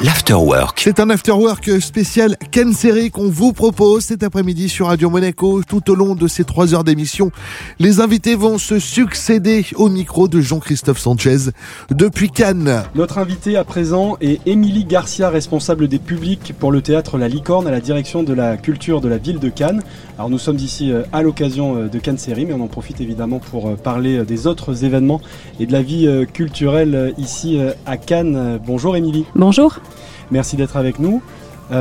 l'Afterwork. C'est un Afterwork spécial Ken Série qu'on vous propose cet après-midi sur Radio Monaco. Tout au long de ces trois heures d'émission, les invités vont se succéder au micro de Jean-Christophe Sanchez depuis Cannes. Notre invité à présent est Émilie Garcia, responsable des publics pour le théâtre La Licorne à la direction de la culture de la ville de Cannes. Alors nous sommes ici euh, à l'occasion euh, de Cannes Série, mais on en profite évidemment pour euh, parler des autres événements et de la vie culturelle ici à Cannes. Bonjour Émilie. Bonjour. Merci d'être avec nous. 90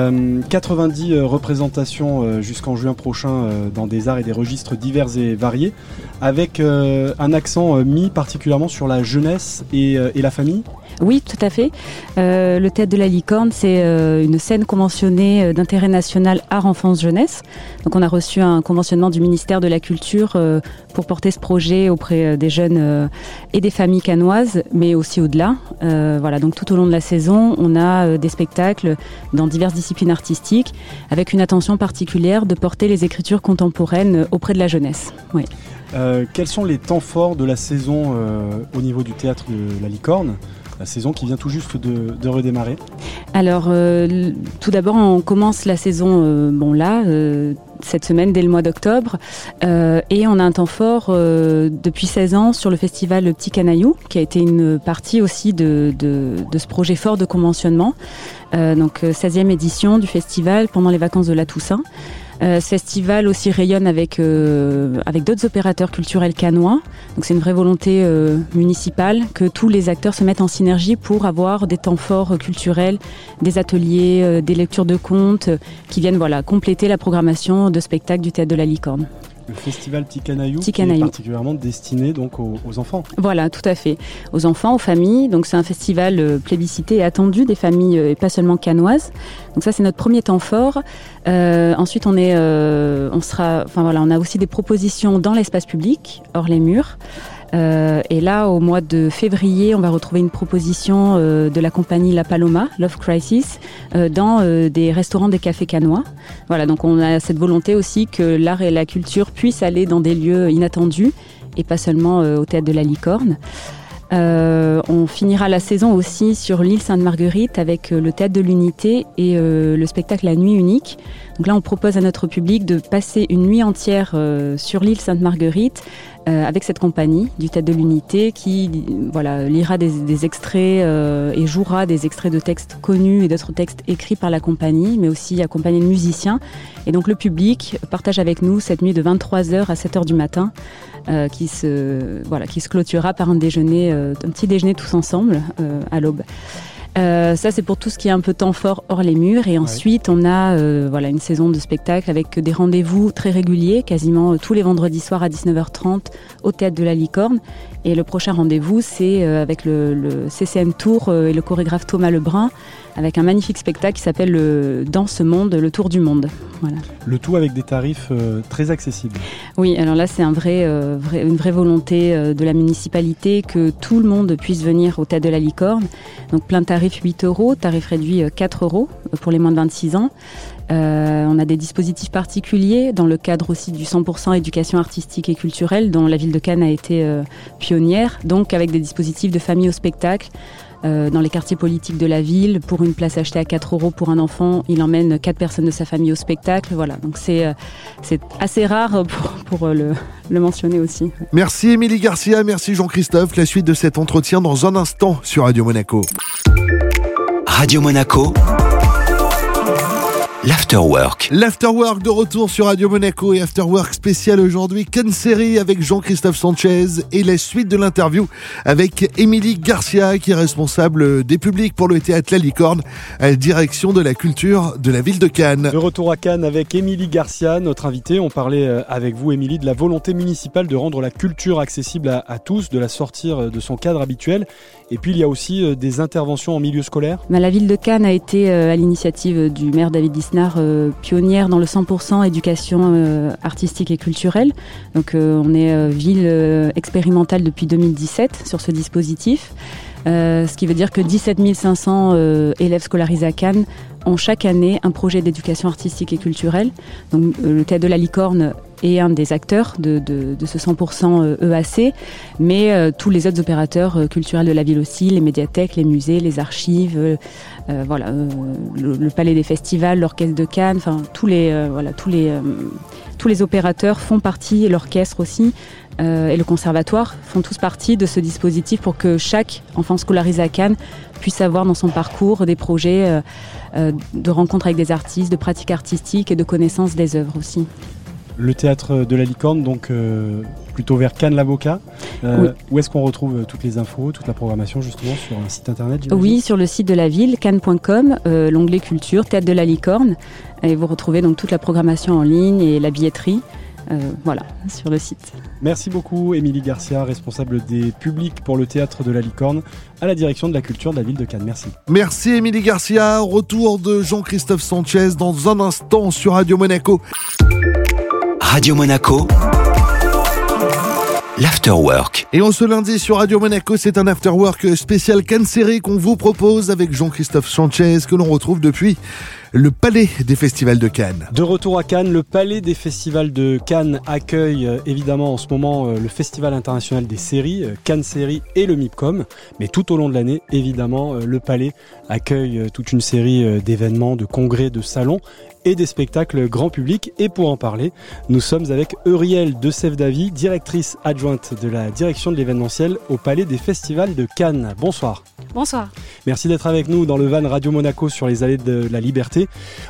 euh, euh, représentations euh, jusqu'en juin prochain dans des arts et des registres divers et variés, avec un accent mis particulièrement sur la jeunesse et la famille. Oui, tout à fait. Euh, le Théâtre de la Licorne, c'est euh, une scène conventionnée euh, d'intérêt national art enfance jeunesse. Donc on a reçu un conventionnement du ministère de la Culture pour porter ce projet auprès des jeunes et des familles canoises, mais aussi au-delà. voilà, donc tout au long de la saison, on a des spectacles dans diverses disciplines artistiques, avec une attention particulière de porter les écritures contemporaines auprès de la jeunesse. Oui. quels sont les temps forts de la saison au niveau du théâtre de la Licorne? La saison qui vient tout juste de, redémarrer Alors, euh, tout d'abord, on commence la saison, euh, bon là, euh, cette semaine, dès le mois d'octobre, et on a un temps fort depuis 16 ans sur le festival Le Petit Canaillou, qui a été une partie aussi de, de ce projet fort de conventionnement. donc, 16e édition du festival pendant les vacances de la Toussaint. Euh, ce festival aussi rayonne avec, euh, avec d'autres opérateurs culturels canois. Donc c'est une vraie volonté euh, municipale que tous les acteurs se mettent en synergie pour avoir des temps forts culturels, des ateliers, des lectures de contes qui viennent voilà, compléter la programmation de spectacles du Théâtre de la Licorne le festival Petit Canaillou, qui est particulièrement destiné donc aux, enfants. Voilà, tout à fait. Aux enfants, aux familles. Donc c'est un festival euh, plébiscité et attendu des familles euh, et pas seulement canoises. Donc ça c'est notre premier temps fort. Euh, ensuite on est, on sera, enfin voilà, on a aussi des propositions dans l'espace public, hors les murs. Euh, et là, au mois de février, on va retrouver une proposition euh, de la compagnie La Paloma, Love Crisis, euh, dans des restaurants des cafés canois. Voilà, donc on a cette volonté aussi que l'art et la culture puissent aller dans des lieux inattendus et pas seulement au théâtre de la Licorne. On finira la saison aussi sur l'île Sainte-Marguerite avec le théâtre de l'Unité et le spectacle La Nuit Unique. Donc là, on propose à notre public de passer une nuit entière sur l'île Sainte-Marguerite euh, avec cette compagnie du Tête de l'Unité qui voilà, lira des, extraits euh, et jouera des extraits de textes connus et d'autres textes écrits par la compagnie, mais aussi accompagnés de musiciens. Et donc le public partage avec nous cette nuit de 23h à 7h du matin euh, qui, se, voilà, qui se clôturera par un déjeuner, un petit déjeuner tous ensemble à l'aube. Euh, ça, c'est pour tout ce qui est un peu temps fort hors les murs. Et ensuite, on a euh, voilà une saison de spectacle avec des rendez-vous très réguliers, quasiment euh, tous les vendredis soirs à 19h30 au théâtre de la Licorne. Et le prochain rendez-vous, c'est avec le, le, CCM Tour et le chorégraphe Thomas Lebrun avec un magnifique spectacle qui s'appelle le, Dans ce monde, le tour du monde. Voilà. Le tout avec des tarifs euh, très accessibles. Oui, alors là c'est un vrai, une vraie volonté de la municipalité que tout le monde puisse venir au Théâtre de la Licorne. Donc plein de tarifs 8 euros, tarif réduit 4 euros pour les moins de 26 ans. on a des dispositifs particuliers dans le cadre aussi du 100% éducation artistique et culturelle dont la ville de Cannes a été pionnière, donc avec des dispositifs de famille au spectacle, euh, dans les quartiers politiques de la ville. Pour une place achetée à 4 euros pour un enfant, il emmène 4 personnes de sa famille au spectacle. Voilà, donc c'est euh, assez rare pour, euh, le, le, mentionner aussi. Merci Émilie Garcia, merci Jean-Christophe. La suite de cet entretien dans un instant sur Radio Monaco. Radio Monaco L'Afterwork. L'Afterwork de retour sur Radio Monaco et Afterwork spécial aujourd'hui, Série avec Jean-Christophe Sanchez et la suite de l'interview avec Émilie Garcia qui est responsable des publics pour le théâtre La Licorne à la direction de la culture de la ville de Cannes. De retour à Cannes avec Émilie Garcia, notre invitée. On parlait euh, avec vous Émilie de la volonté municipale de rendre la culture accessible à, tous, de la sortir euh, de son cadre habituel. Et puis il y a aussi euh, des interventions en milieu scolaire. Bah, la ville de Cannes a été à l'initiative du maire David euh, pionnière dans le 100% éducation euh, artistique et culturelle. Donc euh, on est ville expérimentale depuis 2017 sur ce dispositif. ce qui veut dire que 17 500 élèves scolarisés à Cannes chaque année un projet d'éducation artistique et culturelle. Donc, le théâtre de la Licorne est un des acteurs de, ce 100% EAC, e mais tous les autres opérateurs culturels de la ville aussi, les médiathèques, les musées, les archives, voilà, le, palais des festivals, l'orchestre de Cannes, enfin tous les, voilà, tous les, tous les opérateurs font partie, l'orchestre aussi, euh, et le conservatoire font tous partie de ce dispositif pour que chaque enfant scolarisé à Cannes puisse avoir dans son parcours des projets euh, euh, de rencontres avec des artistes, de pratiques artistiques et de connaissances des œuvres aussi. Le théâtre de la licorne, donc plutôt vers Cannes-l'Avocat. Où est-ce qu'on retrouve toutes les infos, toute la programmation justement sur un site internet Oui, sur le site de la ville, cannes.com, l'onglet culture, théâtre de la licorne. Et vous retrouvez donc toute la programmation en ligne et la billetterie. Euh, voilà, sur le site. Merci beaucoup, Émilie Garcia, responsable des publics pour le théâtre de la Licorne, à la direction de la culture de la ville de Cannes. Merci. Merci, Émilie Garcia. Retour de Jean-Christophe Sanchez dans un instant sur Radio Monaco. Radio Monaco. L'Afterwork. Et on ce lundi sur Radio Monaco, c'est un Afterwork spécial Cannes série qu'on vous propose avec Jean-Christophe Sanchez que l'on retrouve depuis le Palais des Festivals de Cannes. De retour à Cannes, le Palais des Festivals de Cannes accueille euh, évidemment en ce moment euh, le Festival international des séries, euh, Cannes Séries et le MIPCOM. Mais tout au long de l'année, évidemment, le Palais accueille toute une série d'événements, de congrès, de salons et des spectacles grand public. Et pour en parler, nous sommes avec Euriel de Davy, directrice adjointe de la direction de l'événementiel au Palais des Festivals de Cannes. Bonsoir. Bonsoir. Merci d'être avec nous dans le van Radio Monaco sur les allées de la liberté.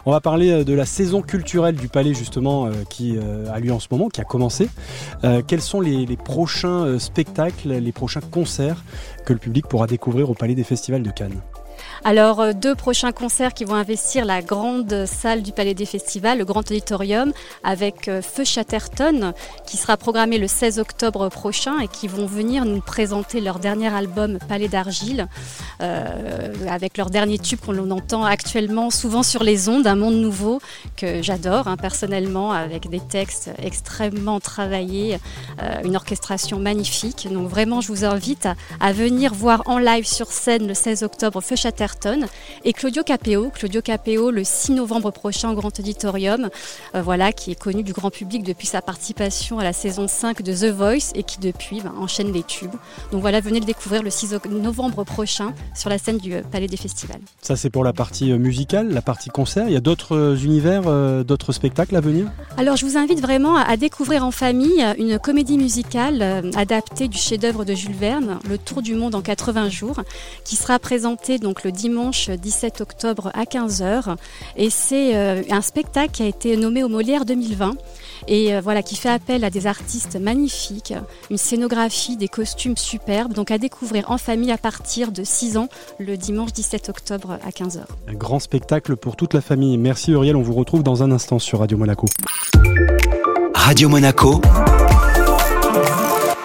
On va parler euh, de la saison culturelle du Palais justement euh, qui euh, a lieu en ce moment, qui a commencé. Quels sont les, les prochains spectacles, les prochains concerts que le public pourra découvrir au Palais des Festivals de Cannes? Alors, euh, deux prochains concerts qui vont investir la grande salle du Palais des Festivals, le Grand Auditorium, avec euh, Feu Chatterton, qui sera programmé le 16 octobre prochain et qui vont venir nous présenter leur dernier album Palais d'Argile, euh, avec leur dernier tube qu'on entend actuellement souvent sur les ondes, Un monde nouveau, que j'adore hein, personnellement, avec des textes extrêmement travaillés, une orchestration magnifique. Donc vraiment, je vous invite à, à venir voir en live sur scène le 16 octobre Feu Chatterton et Claudio Capeo, Claudio Capeo le 6 novembre prochain au Grand Auditorium, euh, voilà, qui est connu du grand public depuis sa participation à la saison 5 de The Voice et qui depuis ben, enchaîne les tubes. Donc voilà, venez le découvrir le 6 novembre prochain sur la scène du euh, Palais des Festivals. Ça c'est pour la partie euh, musicale, la partie concert. Il y a d'autres univers, d'autres spectacles à venir? Alors je vous invite vraiment à découvrir en famille une comédie musicale adaptée du chef-d'œuvre de Jules Verne, Le Tour du monde en 80 jours, qui sera présentée donc le dimanche 17 octobre à 15h. Et c'est euh, un spectacle qui a été nommé au Molière 2020 et euh, voilà qui fait appel à des artistes magnifiques, une scénographie, des costumes superbes, donc à découvrir en famille à partir de 6 ans le dimanche 17 octobre à 15h. Un grand spectacle pour toute la famille. Merci Uriel, on vous retrouve dans un instant sur Radio Monaco. Radio Monaco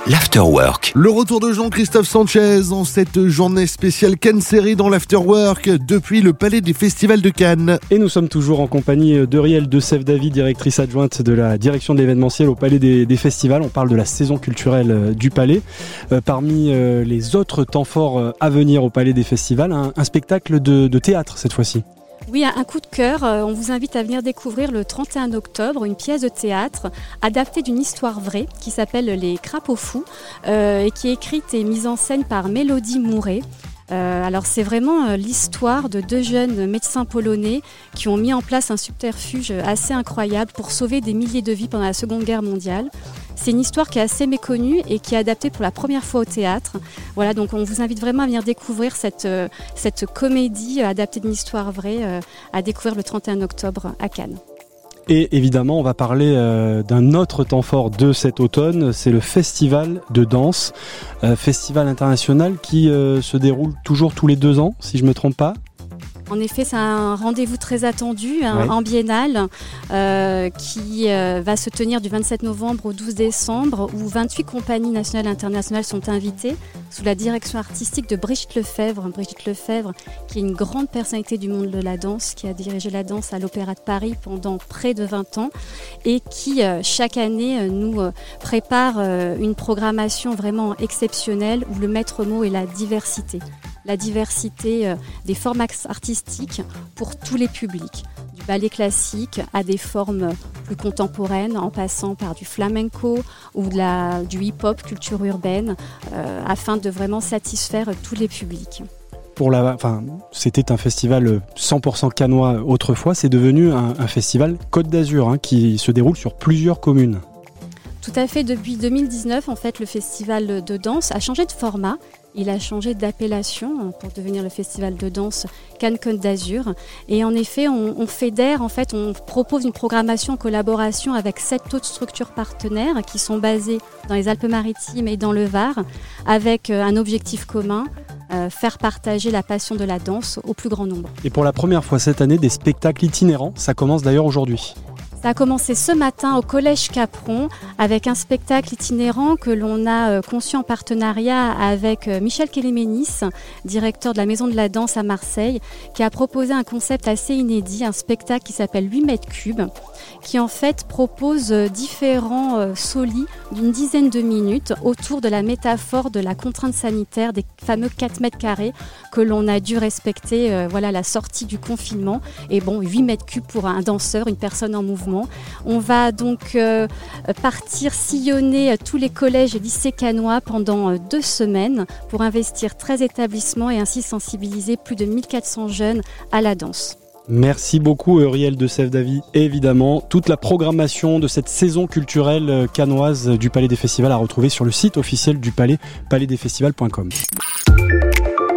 L'Afterwork. Le retour de Jean-Christophe Sanchez en cette journée spéciale Cannes série dans l'Afterwork depuis le Palais des Festivals de Cannes. Et nous sommes toujours en compagnie d'Uriel de Sève David, directrice adjointe de la direction de l'événementiel au Palais des, Festivals. On parle de la saison culturelle euh, du Palais. Euh, parmi euh, les autres temps forts à venir au Palais des Festivals, un, spectacle de théâtre cette fois-ci. Oui, un coup de cœur. Euh, on vous invite à venir découvrir le 31 octobre une pièce de théâtre adaptée d'une histoire vraie qui s'appelle Les Crapauds Fous euh, et qui est écrite et mise en scène par Mélodie Mouret. Euh, alors c'est vraiment l'histoire de deux jeunes médecins polonais qui ont mis en place un subterfuge assez incroyable pour sauver des milliers de vies pendant la Seconde Guerre mondiale. C'est une histoire qui est assez méconnue et qui est adaptée pour la première fois au théâtre. Voilà, donc on vous invite vraiment à venir découvrir cette, euh, comédie adaptée d'une histoire vraie euh, à découvrir le 31 octobre à Cannes. Et évidemment, on va parler euh, d'un autre temps fort de cet automne, c'est le festival de danse, festival international qui se déroule toujours tous les deux ans, si je ne me trompe pas. En effet, c'est un rendez-vous très attendu, un en biennale, euh, qui euh, va se tenir du 27 novembre au 12 décembre, où 28 compagnies nationales et internationales sont invitées, sous la direction artistique de Brigitte Lefebvre. Brigitte Lefebvre, qui est une grande personnalité du monde de la danse, qui a dirigé la danse à l'Opéra de Paris pendant près de 20 ans, et qui, euh, chaque année, nous prépare une programmation vraiment exceptionnelle, où le maître mot est la diversité la diversité euh, des formes artistiques pour tous les publics, du ballet classique à des formes plus contemporaine, en passant par du flamenco ou de la, du hip-hop, culture urbaine, afin de vraiment satisfaire tous les publics pour la, enfin, c'était un festival 100% canois autrefois, c'est devenu un, festival Côte d'Azur hein, qui se déroule sur plusieurs communes. Tout à fait, depuis 2019, en fait, le festival de danse a changé de format. Il a changé d'appellation hein, pour devenir le festival de danse Cannes Côte d'Azur. Et en effet, on, fédère, en fait, on propose une programmation en collaboration avec sept autres structures partenaires qui sont basées dans les Alpes-Maritimes et dans le Var, avec euh, un objectif commun, euh, faire partager la passion de la danse au plus grand nombre. Et pour la première fois cette année, des spectacles itinérants, ça commence d'ailleurs aujourd'hui. Ça a commencé ce matin au Collège Capron avec un spectacle itinérant que l'on a euh, conçu en partenariat avec euh, Michel Kéléménis, directeur de la Maison de la Danse à Marseille, qui a proposé un concept assez inédit, un spectacle qui s'appelle 8 mètres cubes, qui en fait propose euh, différents solis d'une dizaine de minutes autour de la métaphore de la contrainte sanitaire des fameux 4 mètres carrés que l'on a dû respecter voilà la sortie du confinement. Et bon, 8 mètres cubes pour un danseur, une personne en mouvement on va donc euh, partir sillonner tous les collèges et lycées canois pendant euh, deux semaines pour investir 13 établissements et ainsi sensibiliser plus de 1400 jeunes à la danse. Merci beaucoup Uriel de Sèvres Davy. évidemment, toute la programmation de cette saison culturelle euh, canoise du Palais des Festivals à retrouver sur le site officiel du Palais, palaisdesfestivals.com.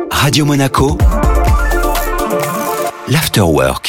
Radio Monaco, l'Afterwork.